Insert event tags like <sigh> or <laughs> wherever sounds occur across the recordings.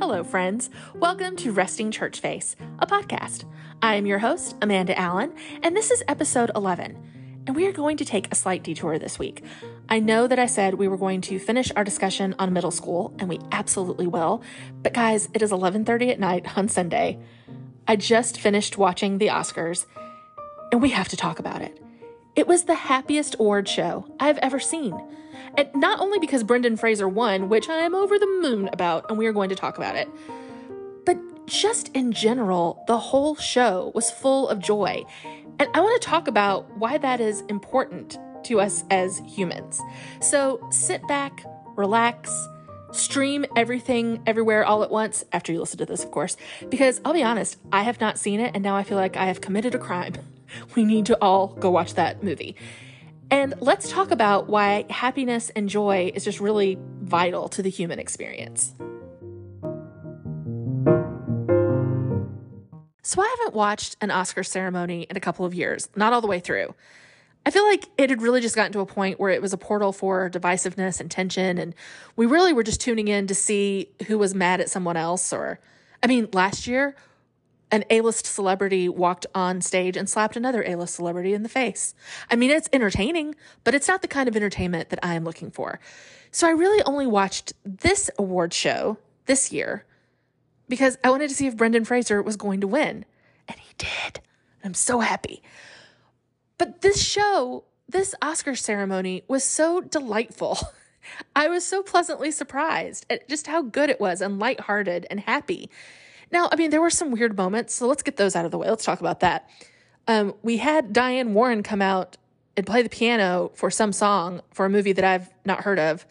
Hello, friends. Welcome to Resting Church Face, a podcast. I am your host, Amanda Allen, and this is episode 11. And we are going to take a slight detour this week. I know that I said we were going to finish our discussion on middle school, and we absolutely will. But guys, it is 11:30 at night on Sunday. I just finished watching the Oscars, and we have to talk about it. It was the happiest award show I've ever seen. And not only because Brendan Fraser won, which I am over the moon about, and we are going to talk about it, but just in general, the whole show was full of joy. And I want to talk about why that is important to us as humans. So sit back, relax, stream everything everywhere all at once after you listen to this, of course, because I'll be honest, I have not seen it, and now I feel like I have committed a crime. <laughs> We need to all go watch that movie. And let's talk about why happiness and joy is just really vital to the human experience. So, I haven't watched an Oscar ceremony in a couple of years, not all the way through. I feel like it had really just gotten to a point where it was a portal for divisiveness and tension, and we really were just tuning in to see who was mad at someone else. Or, I mean, last year, an A-list celebrity walked on stage and slapped another A-list celebrity in the face. I mean, it's entertaining, but it's not the kind of entertainment that I am looking for. So I really only watched this award show this year because I wanted to see if Brendan Fraser was going to win. And he did. And I'm so happy. But this show, this Oscar ceremony was so delightful. <laughs> I was so pleasantly surprised at just how good it was and lighthearted and happy. Now, I mean, there were some weird moments, so let's get those out of the way. Let's talk about that. Um, we had Diane Warren come out and play the piano for some song for a movie that I've not heard of.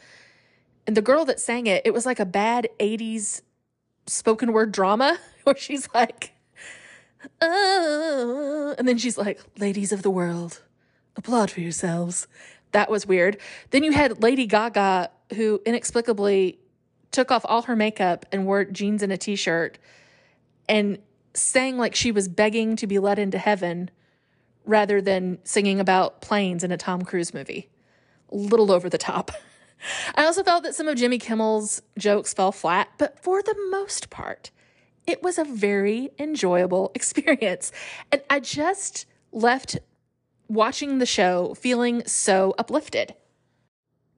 And the girl that sang it, it was like a bad 80s spoken word drama <laughs> where she's like, oh, and then she's like, ladies of the world, applaud for yourselves. That was weird. Then you had Lady Gaga, who inexplicably took off all her makeup and wore jeans and a t shirt and sang like she was begging to be let into heaven rather than singing about planes in a Tom Cruise movie. A little over the top. <laughs> I also felt that some of Jimmy Kimmel's jokes fell flat, but for the most part, it was a very enjoyable <laughs> experience. And I just left watching the show feeling so uplifted.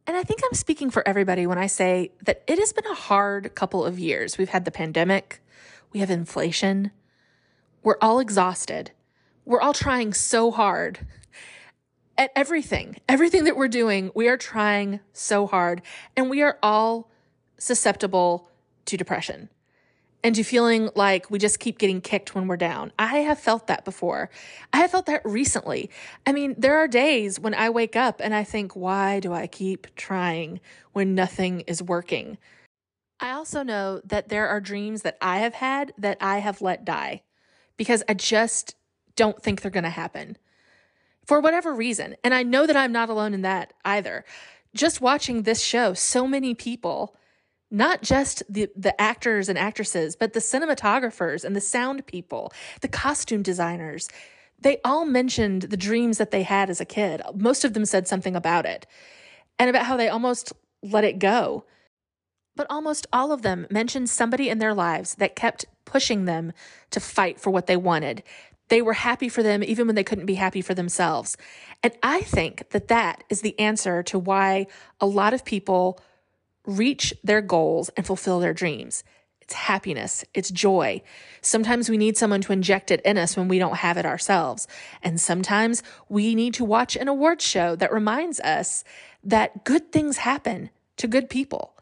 And I think I'm speaking for everybody when I say that it has been a hard couple of years. We've had the pandemic, we have inflation. We're all exhausted. We're all trying so hard at everything. Everything that we're doing, we are trying so hard. And we are all susceptible to depression and to feeling like we just keep getting kicked when we're down. I have felt that before. I have felt that recently. I mean, there are days when I wake up and I think, why do I keep trying when nothing is working? I also know that there are dreams that I have had that I have let die because I just don't think they're going to happen for whatever reason. And I know that I'm not alone in that either. Just watching this show, so many people, not just the, the actors and actresses, but the cinematographers and the sound people, the costume designers, they all mentioned the dreams that they had as a kid. Most of them said something about it and about how they almost let it go but almost all of them mentioned somebody in their lives that kept pushing them to fight for what they wanted. They were happy for them even when they couldn't be happy for themselves. And I think that that is the answer to why a lot of people reach their goals and fulfill their dreams. It's happiness, it's joy. Sometimes we need someone to inject it in us when we don't have it ourselves. And sometimes we need to watch an awards show that reminds us that good things happen to good people.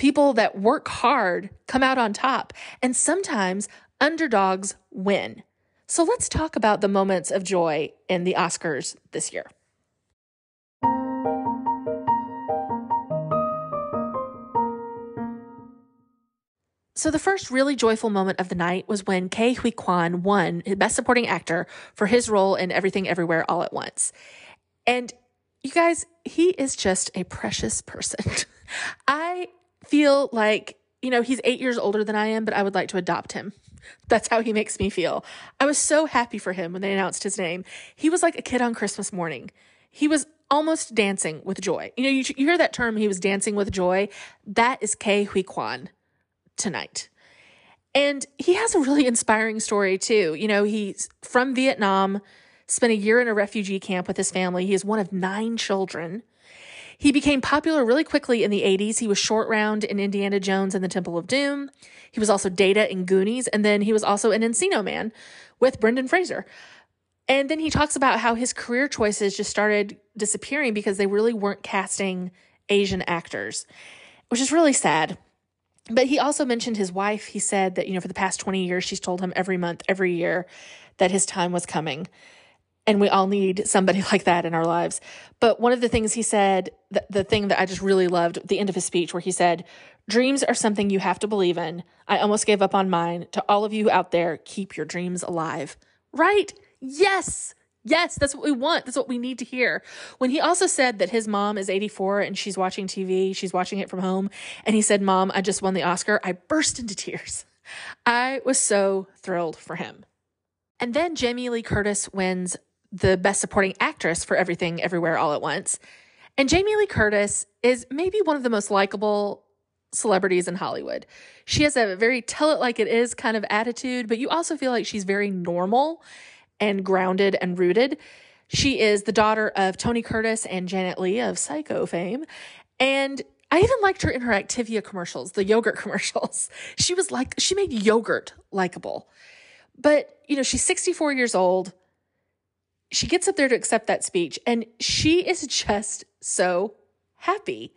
People that work hard come out on top, and sometimes underdogs win. So let's talk about the moments of joy in the Oscars this year. So the first really joyful moment of the night was when Ke Huy Quan won Best Supporting Actor for his role in Everything Everywhere All at Once. And you guys, he is just a precious person. <laughs> I feel like, you know, he's eight years older than I am, but I would like to adopt him. That's how he makes me feel. I was so happy for him when they announced his name. He was like a kid on Christmas morning. He was almost dancing with joy. You know, you, you hear that term, he was dancing with joy. That is Ke Huy Quan tonight. And he has a really inspiring story, too. You know, he's from Vietnam, spent a year in a refugee camp with his family. He is one of nine children. He became popular really quickly in the 80s. He was short round in Indiana Jones and the Temple of Doom. He was also Data in Goonies, and then he was also an Encino Man with Brendan Fraser. And then he talks about how his career choices just started disappearing because they really weren't casting Asian actors, which is really sad. But he also mentioned his wife. He said that, you know, for the past 20 years, she's told him every month, every year that his time was coming. And we all need somebody <laughs> like that in our lives. But one of the things he said, the, the thing that I just really loved, the end of his speech, where he said, Dreams are something you have to believe in. I almost gave up on mine. To all of you out there, keep your dreams alive. Right? Yes. Yes, that's what we want. That's what we need to hear. When he also said that his mom is 84 and she's watching TV, she's watching it from home, and he said, Mom, I just won the Oscar, I burst into tears. <laughs> I was so thrilled for him. And then Jamie Lee Curtis wins the Best Supporting Actress for Everything Everywhere All at Once. And Jamie Lee Curtis is maybe one of the most likable celebrities in Hollywood. She has a very tell it like it is kind of attitude, but you also feel like she's very normal and grounded and rooted. She is the daughter of Tony Curtis and Janet Leigh of Psycho fame. And I even liked her in her Activia commercials, the yogurt <laughs> commercials. She was like, she made yogurt likable. But, you know, she's 64 years old. She gets up there to accept that speech, and she is just so happy.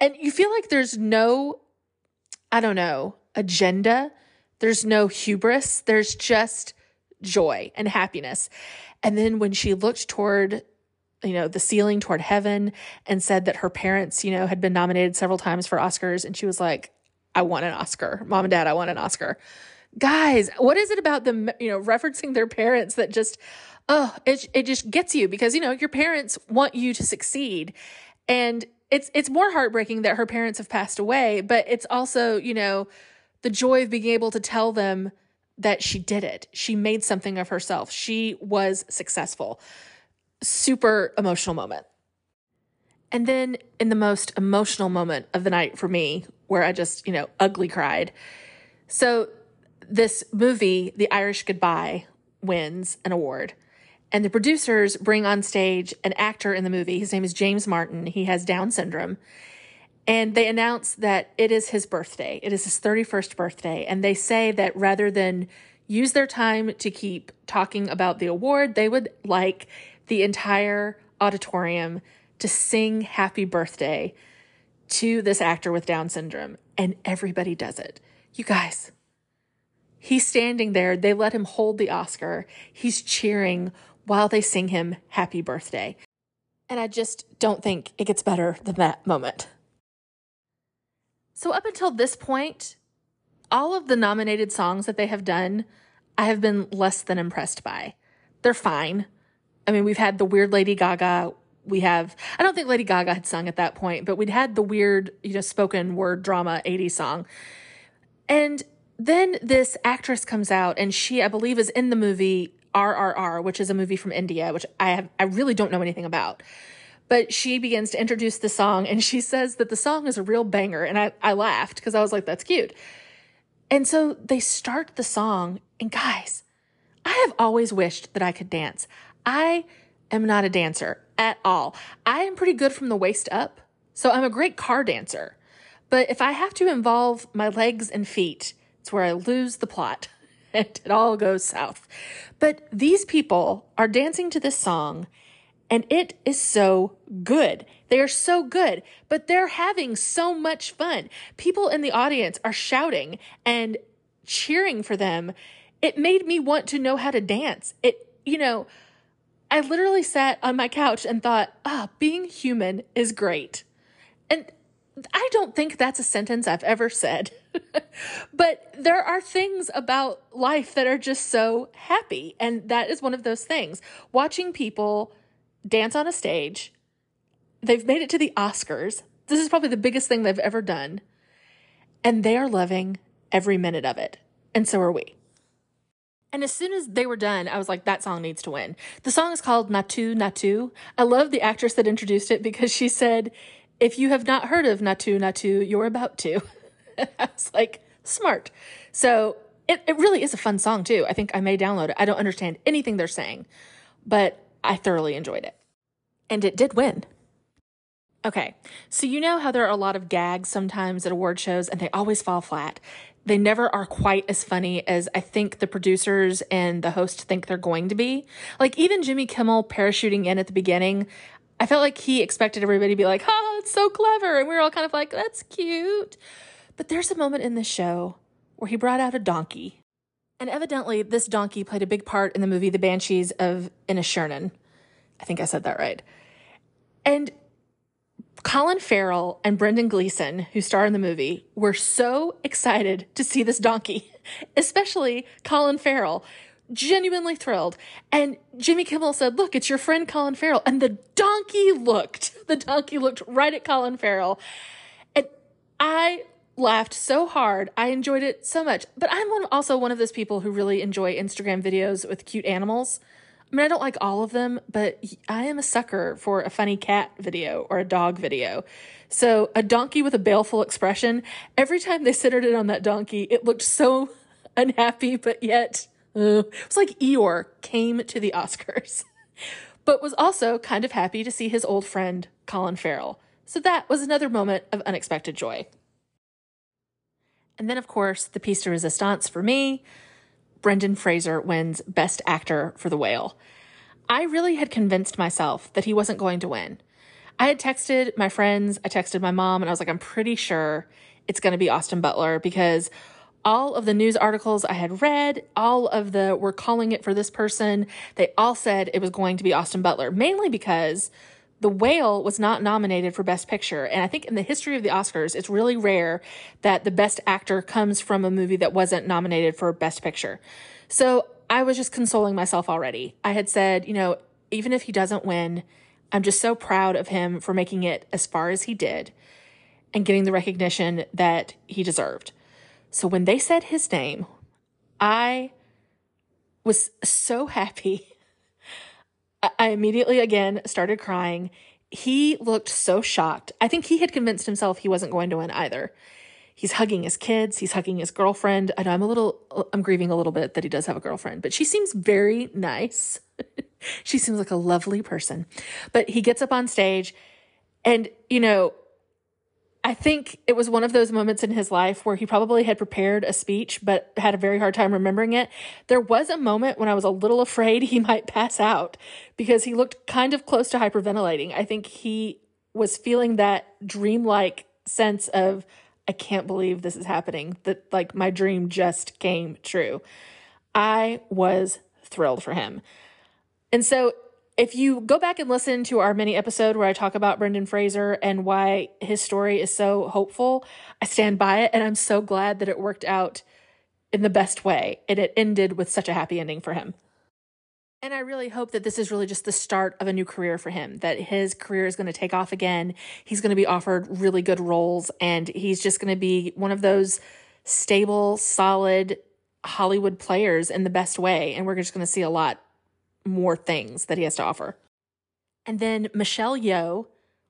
And you feel like there's no, I don't know, agenda. There's no hubris. There's just joy and happiness. And then when she looked toward you know the ceiling toward heaven and said that her parents you know had been nominated several times for oscars and she was like i want an oscar mom and dad i want an oscar guys what is it about them you know referencing their parents that just oh it, it just gets you because you know your parents want you to succeed and it's it's more heartbreaking that her parents have passed away but it's also you know the joy of being able to tell them that she did it. She made something of herself. She was successful. Super emotional moment. And then in the most emotional moment of the night for me, where I just, you know, ugly cried. So this movie, The Irish Goodbye, wins an award. And the producers bring on stage an actor in the movie. His name is James Martin. He has Down syndrome. And they announce that it is his birthday. It is his 31st birthday. And they say that rather than use their time to keep talking about the award, they would like the entire auditorium to sing happy birthday to this actor with Down syndrome. And everybody does it. You guys, he's standing there. They let him hold the Oscar. He's cheering while they sing him happy birthday. And I just don't think it gets better than that moment. So, up until this point, all of the nominated songs that they have done, I have been less than impressed by. They're fine. I mean, we've had the weird Lady Gaga. We have, I don't think Lady Gaga had sung at that point, but we'd had the weird, you know, spoken word drama 80s song. And then this actress comes out and she, I believe, is in the movie RRR, which is a movie from India, which I have, I really don't know anything about. But she begins to introduce the song and she says that the song is a real banger. And I, I laughed because I was like, that's cute. And so they start the song. And guys, I have always wished that I could dance. I am not a dancer at all. I am pretty good from the waist up. So I'm a great car dancer. But if I have to involve my legs and feet, it's where I lose the plot and it all goes south. But these people are dancing to this song and it is so good. They are so good, but they're having so much fun. People in the audience are shouting and cheering for them. It made me want to know how to dance. It, you know, I literally sat on my couch and thought, ah, oh, being human is great. And I don't think that's a sentence I've ever said. <laughs> <laughs> but there are things about life that are just so happy. And that is one of those things. Watching people dance on a stage. They've made it to the Oscars. This is probably the biggest thing they've ever done. And they are loving every minute of it. And so are we. And as soon as they were done, I was like, that song needs to win. The song is called Naatu Naatu. I love the actress that introduced it because she said, if you have not heard of Naatu Naatu, you're about to. <laughs> <laughs> I was like, Smart. So it, it really is a fun song too. I think I may download it. I don't understand anything they're saying, but I thoroughly enjoyed it. And it did win. Okay, so you know how there are a lot of gags sometimes at award shows and they always fall flat. They never are quite as funny as I think the producers and the host think they're going to be. Like even Jimmy Kimmel parachuting in at the beginning, I felt like he expected everybody to be like, oh, it's so clever. And we were all kind of like, that's cute. But there's a moment in the show where he brought out a donkey. And evidently, this donkey played a big part in the movie The Banshees of Inisherin. I think I said that right. And Colin Farrell and Brendan Gleeson, who star in the movie, were so excited to see this donkey, <laughs> especially Colin Farrell. Genuinely thrilled. And Jimmy Kimmel said, Look, it's your friend Colin Farrell. And the donkey looked, the donkey looked right at Colin Farrell. And I laughed so hard. I enjoyed it so much. But I'm also one of those people who really enjoy Instagram videos with cute animals. I mean, I don't like all of them, but I am a sucker for a funny cat video or a dog video. So, a donkey with a baleful expression, every time they centered it on that donkey, it looked so <laughs> unhappy, but yet uh, it was like Eeyore came to the Oscars, <laughs> but was also kind of happy to see his old friend, Colin Farrell. So, that was another moment of unexpected joy. And then, of course, the piece de resistance for me Brendan Fraser wins Best Actor for The Whale. I really had convinced myself that he wasn't going to win. I had texted my friends, I texted my mom, and I was like, I'm pretty sure it's going to be Austin Butler because all of the news articles I had read, all of the we're calling it for this person, they all said it was going to be Austin Butler, mainly because the Whale was not nominated for Best Picture. And I think in the history of the Oscars, it's really rare that the Best Actor comes from a movie that wasn't nominated for Best Picture. So I was just consoling myself already. I had said, you know, even if he doesn't win, I'm just so proud of him for making it as far as he did and getting the recognition that he deserved. So when they said his name, I was so happy I immediately again started crying. He looked so shocked. I think he had convinced himself he wasn't going to win either. He's hugging his kids, he's hugging his girlfriend. I know I'm a little I'm grieving a little bit that he does have a girlfriend, but she seems very nice. <laughs> she seems like a lovely person. But he gets up on stage and you know, I think it was one of those moments in his life where he probably had prepared a speech, but had a very hard time remembering it. There was a moment when I was a little afraid he <laughs> might pass out because he looked kind of close to hyperventilating. I think he was feeling that dreamlike sense of, I can't believe this is happening, that like my dream just came true. I was thrilled for him. And so if you go back and listen to our mini episode where I talk about Brendan Fraser and why his story is so hopeful, I stand by it and I'm so glad that it worked out in the best way and it ended with such a happy ending for him. And I really hope that this is really just the start of a new career for him, that his career is going to take off again. He's going to be offered really good roles and he's just going to be one of those stable, solid Hollywood players in the best way. And we're just going to see a lot more things that he has to offer. And then Michelle Yeoh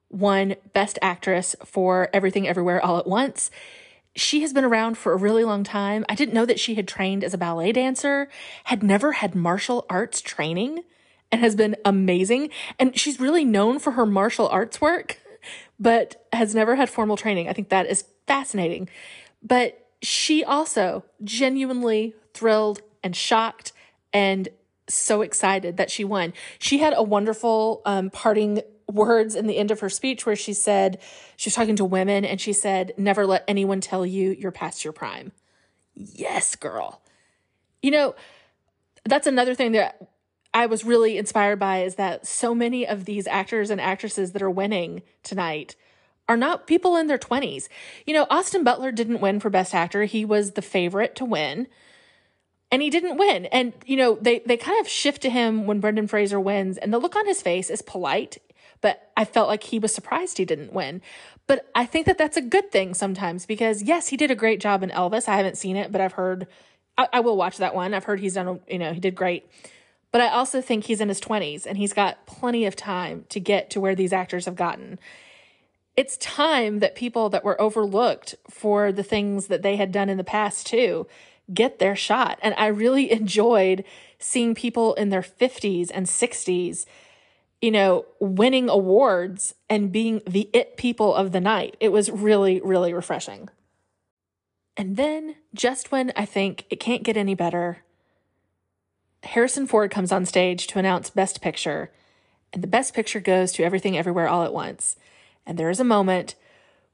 won Best Actress for Everything Everywhere All at Once. She has been around for a really long time. I didn't know that she had trained as a ballet dancer, had never had martial arts training, and has been amazing. And she's really known for her martial arts work, but has never had formal training. I think that is fascinating. But she also genuinely thrilled and shocked and so excited that she won. She had a wonderful um, parting words in the end of her speech where she said, she was talking to women and she said, Never let anyone tell you you're past your prime. Yes, girl. You know, that's another thing that I was really inspired by is that so many of these actors and actresses that are winning tonight are not people in their 20s. You know, Austin Butler didn't win for Best Actor, he was the favorite to win and he didn't win. And you know, they they kind of shift to him when Brendan Fraser wins, and the look on his face is polite, but I felt like he was surprised he didn't win. But I think that that's a good thing sometimes because yes, he did a great job in Elvis. I haven't seen it, but I've heard I, I will watch that one. I've heard he's done, you know, he did great. But I also think he's in his 20s and he's got plenty of time to get to where these actors have gotten. it's time that people that were overlooked for the things that they had done in the past too get their shot. And I really enjoyed seeing people in their 50s and 60s, you know, winning awards and being the it people of the night. It was really, really refreshing. And then, just when I think it can't get any better, Harrison Ford comes on stage to announce Best Picture, and the Best Picture goes to Everything Everywhere All at Once. And there is a moment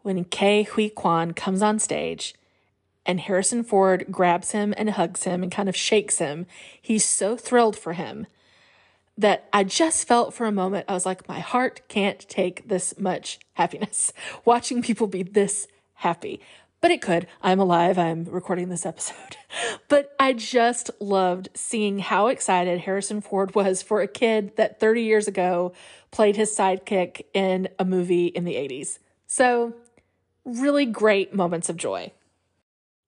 when Ke Huy Quan comes on stage and Harrison Ford grabs him and hugs him and kind of shakes him. He's so thrilled for him that I just felt for a moment, I was like, my heart can't take this much happiness <laughs> watching people be this happy. But it could. I'm alive. I'm recording this episode. <laughs> But I just loved seeing how excited Harrison Ford was for a kid that 30 years ago played his sidekick in a movie in the 80s. So, really great moments of joy.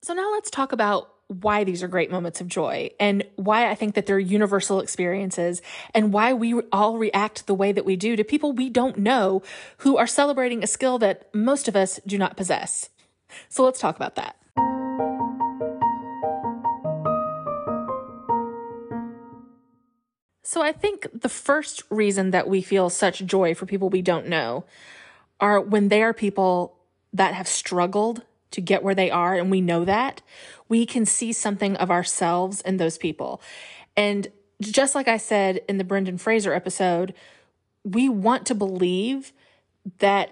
So, now let's talk about why these are great moments of joy and why I think that they're universal experiences and why we all react the way that we do to people we don't know who are celebrating a skill that most of us do not possess. So, let's talk about that. So I think the first reason that we feel such joy for people we don't know are when they are people that have struggled to get where they are and we know that, we can see something of ourselves in those people. And just like I said in the Brendan Fraser episode, we want to believe that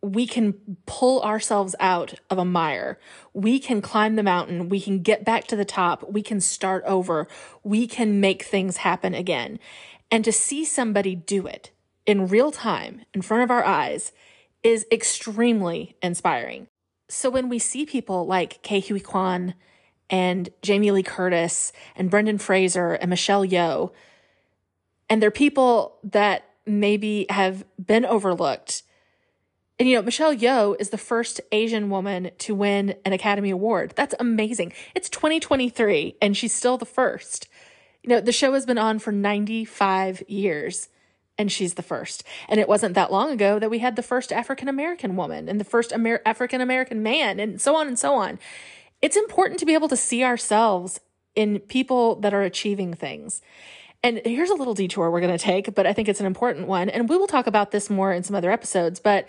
we can pull ourselves out of a mire. We can climb the mountain. We can get back to the top. We can start over. We can make things happen again. And to see somebody do it in real time in front of our eyes is extremely inspiring. So when we see people like Ke Huy Quan and Jamie Lee Curtis and Brendan Fraser and Michelle Yeoh, and they're people that maybe have been overlooked and you know, Michelle Yeoh is the first Asian woman to win an Academy Award. That's amazing. It's 2023 and she's still the first. You know, the show has been on for 95 years and she's the first. And it wasn't that long ago that we had the first African American woman and the first Amer- African American man and so on and so on. It's important to be able to see ourselves in people that are achieving things. And here's a little detour we're going to take, but I think it's an important one. And we will talk about this more in some other episodes. But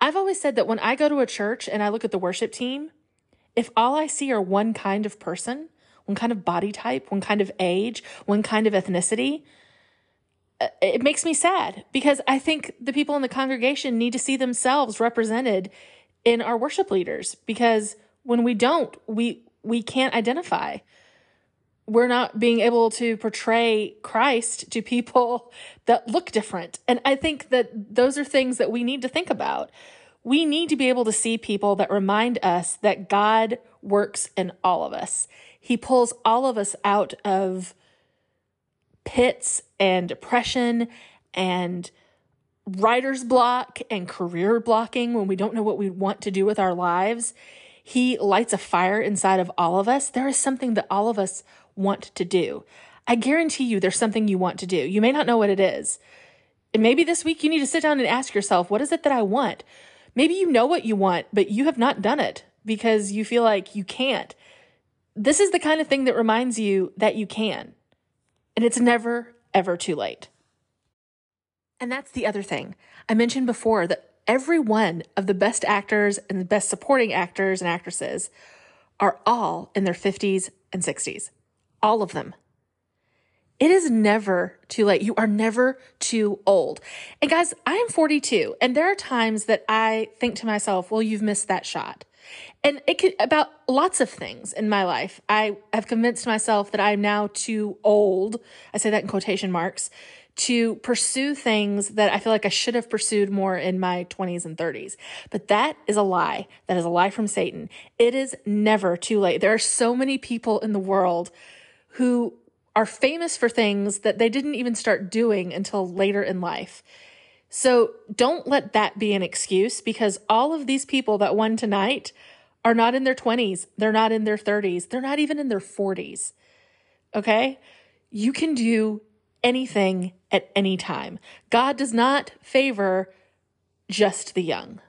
I've always said that when I go to a church and I look at the worship team, if all I see are one kind of person, one kind of body type, one kind of age, one kind of ethnicity, Uh, it makes me sad because I think the people in the congregation need to see themselves represented in our worship leaders because when we don't, we we can't identify we're not being able to portray Christ to people <laughs> that look different. And I think that those are things that we need to think about. We need to be able to see people that remind us that God works in all of us. He pulls all of us out of pits and depression and writer's block and career blocking when we don't know what we want to do with our lives. He lights a fire inside of all of us. There is something that all of us want to do. I guarantee you there's something you want to do. You may not know what it is. And maybe this week you need to sit down and ask yourself, what is it that I want? Maybe you know what you want, but you have not done it because you feel like you can't. This is the kind of thing that reminds you that you can. And it's never, ever too late. And that's the other thing. I mentioned before that every one of the best actors and the best supporting actors and actresses are all in their 50s and 60s all of them. It is never too late. You are never too old. And guys, I am 42, and there are times that I think to myself, well, you've missed that shot. And it could about lots of things in my life. I have convinced myself that I'm now too old. I say that in quotation marks to pursue things that I feel like I should have pursued more in my 20s and 30s. But that is a lie. That is a lie from Satan. It is never too late. There are so many people in the world who are famous for things that they didn't even start doing until later in life. So don't let that be an excuse because all of these people that won tonight are not in their 20s, they're not in their 30s, they're not even in their 40s. Okay? You can do anything at any time. God does not favor just the young.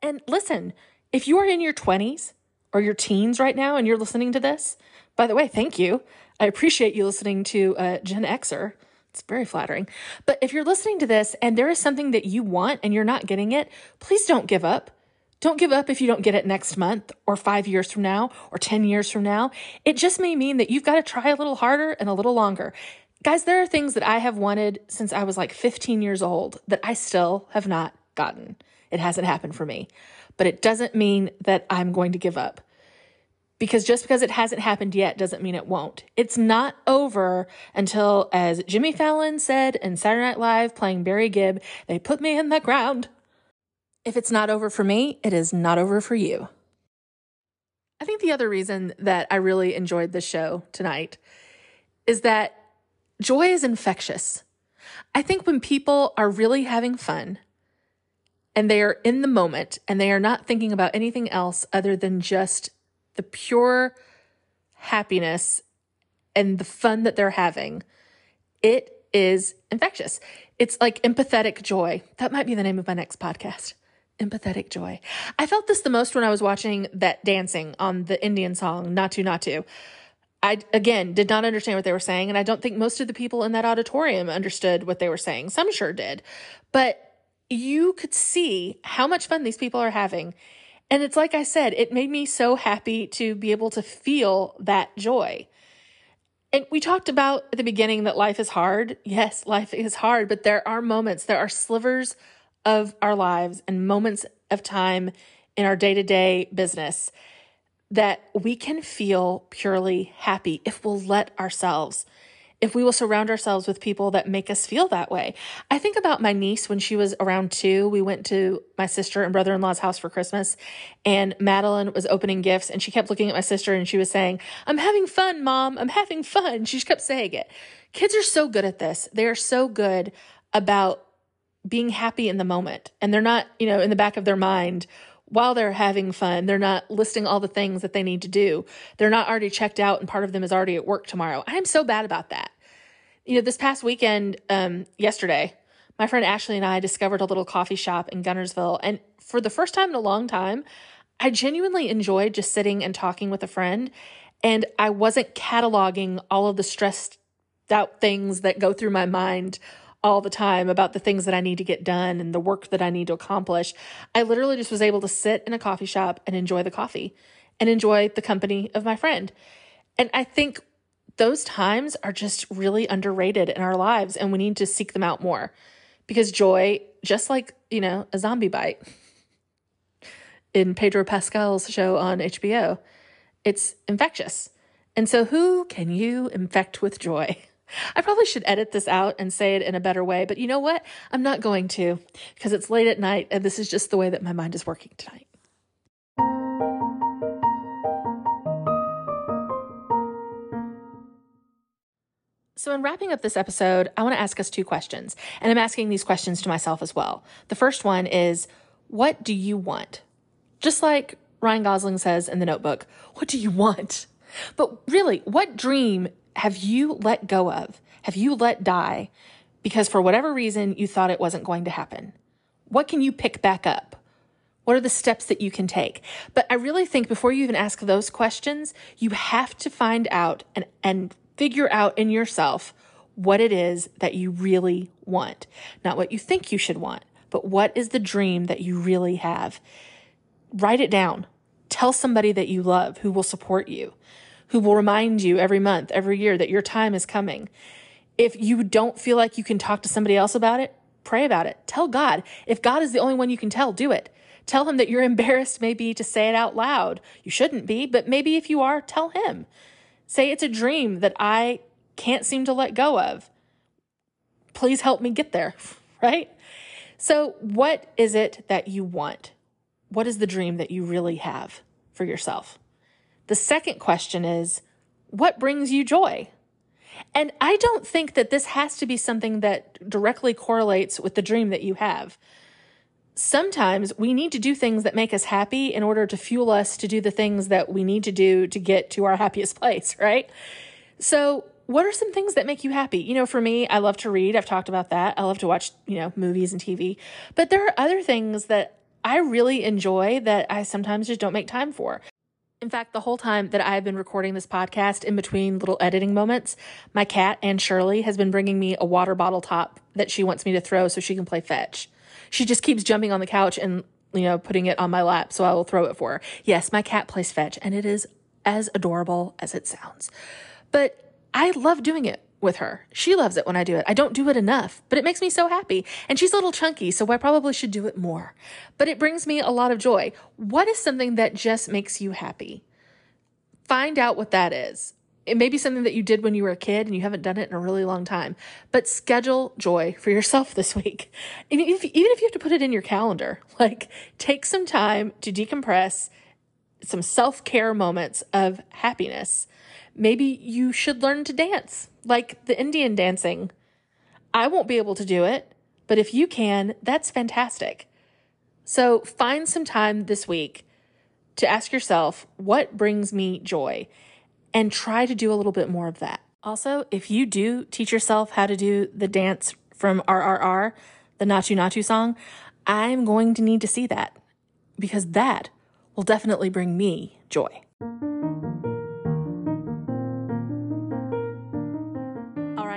And listen, if you are in your 20s or your teens right now and you're listening to this, by the way, thank you. I appreciate you listening to uh, Gen Xer. It's very flattering. But if you're listening to this and there is something that you want and you're not getting it, please don't give up. Don't give up if you don't get it next month or five years from now or 10 years from now. It just may mean that you've got to try a little harder and a little longer. Guys, there are things that I have wanted since I was like 15 years old that I still have not gotten. It hasn't happened for me, but it doesn't mean that I'm going to give up because just because it hasn't happened yet doesn't mean it won't. It's not over until, as Jimmy Fallon said in Saturday Night Live playing Barry Gibb, they put me in the ground. If it's not over for me, it is not over for you. I think the other reason that I really enjoyed this show tonight is that joy is infectious. I think when people are really having fun and they are in the moment and they are not thinking about anything else other than just the pure happiness and the fun that they're having, it is infectious. It's like empathetic joy. That might be the name of my next podcast. Empathetic joy. I felt this the most when I was watching that dancing on the Indian song, Naatu Naatu. I, again, did not understand what they were saying. And I don't think most of the people in that auditorium understood what they were saying. Some sure did. But you could see how much fun these people are having. And it's like I said, it made me so happy to be able to feel that joy. And we talked about at the beginning that life is hard. Yes, life is hard, but there are moments, there are slivers of our lives and moments of time in our day to day business that we can feel purely happy if we'll let ourselves if we will surround ourselves with people that make us feel that way. I think about my niece when she was around two. We went to my sister and brother in law's house for Christmas, and Madeline was opening gifts, and she kept looking at my sister and she was saying, I'm having fun, mom. I'm having fun. She just kept saying it. Kids are so good at this. They are so good about being happy in the moment, and they're not, you know, in the back of their mind while they're having fun, they're not listing all the things that they need to do. They're not already checked out and part of them is already at work tomorrow. I am so bad about that you know, this past weekend, um, yesterday, my friend Ashley and I discovered a little coffee shop in Guntersville. And for the first time in a long time, I genuinely enjoyed just sitting and talking with a friend. And I wasn't cataloging all of the stressed out things that go through my mind all the time about the things that I need to get done and the work that I need to accomplish. I literally just was able to sit in a coffee shop and enjoy the coffee and enjoy the company of my friend. And I think those times are just really underrated in our lives and we need to seek them out more because joy, just like, you know, a zombie bite <laughs> in Pedro Pascal's show on HBO, it's infectious. And so, who can you infect with joy? <laughs> I probably should edit this out and say it in a better way, but you know what? I'm not going to because it's late at night and this is just the way that my mind is working tonight. So, in wrapping up this episode, I want to ask us two questions. And I'm asking these questions to myself as well. The first one is What do you want? Just like Ryan Gosling says in the notebook, What do you want? But really, what dream have you let go of? Have you let die because for whatever reason you thought it wasn't going to happen? What can you pick back up? What are the steps that you can take? But I really think before you even ask those questions, you have to find out and, and figure out in yourself what it is that you really want. Not what you think you should want, but what is the dream that you really have. Write it down. Tell somebody that you love who will support you, who will remind you every month, every year that your time is coming. If you don't feel like you can talk to somebody else about it, pray about it. Tell God. If God is the only one you can tell, do it. Tell him that you're <laughs> embarrassed maybe to say it out loud. You shouldn't be, but maybe if you are, tell him. Say it's a dream that I can't seem to let go of. Please help me get there, <laughs> right? So, what is it that you want? What is the dream that you really have for yourself? The second question is, what brings you joy? And I don't think that this has to be something that directly correlates with the dream that you have sometimes we need to do things that make us happy in order to fuel us to do the things that we need to do to get to our <laughs> happiest place, right? So, what are some things that make you happy? You know, for me, I love to read. I've talked about that. I love to watch, you know, movies and TV. But there are other things that I really enjoy that I sometimes just don't make time for. In fact, the whole time that I've been recording this podcast, in between little editing moments, my cat, Anne Shirley, has been bringing me a water bottle top that she wants me to throw so she can play fetch. She just keeps jumping on the couch and, you know, putting it on my lap so I will throw it for her. Yes, my cat plays fetch and it is as adorable as it sounds. But I love doing it with her. She loves it when I do it. I don't do it enough, but it makes me so happy. And she's a little chunky, so I probably should do it more. But it brings me a lot of joy. What is something that just makes you happy? Find out what that is. It may be something that you did when you were a kid and you haven't done it in a really long time, but schedule joy for yourself <laughs> this week. Even if, even if you have to put it in your calendar, <laughs> like take some time to decompress, some self care moments of happiness. Maybe you should learn to dance like the Indian dancing. I won't be able to do it, but if you can, that's fantastic. So find some time this week to ask yourself, what brings me joy? And try to do a little bit more of that. Also, if you do teach yourself how to do the dance from RRR, the Naatu Naatu song, I'm going to need to see that because that will definitely bring me joy.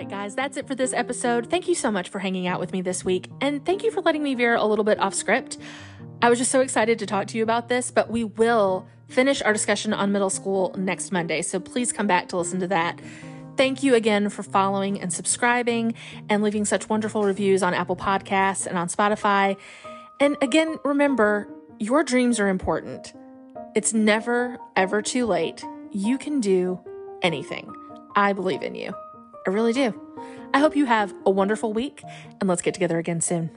Guys, that's it for this episode. Thank you so much for hanging out with me this week, and thank you for letting me veer a little bit off script. I was just so excited to talk to you about this, but we will finish our discussion on middle school next Monday, so please come back to listen to that. Thank you again for following and subscribing and leaving such wonderful reviews on Apple Podcasts and on Spotify. And again, remember, your dreams are important. It's never, ever too late. You can do anything. I believe in you. I really do. I hope you have a wonderful week, and let's get together again soon.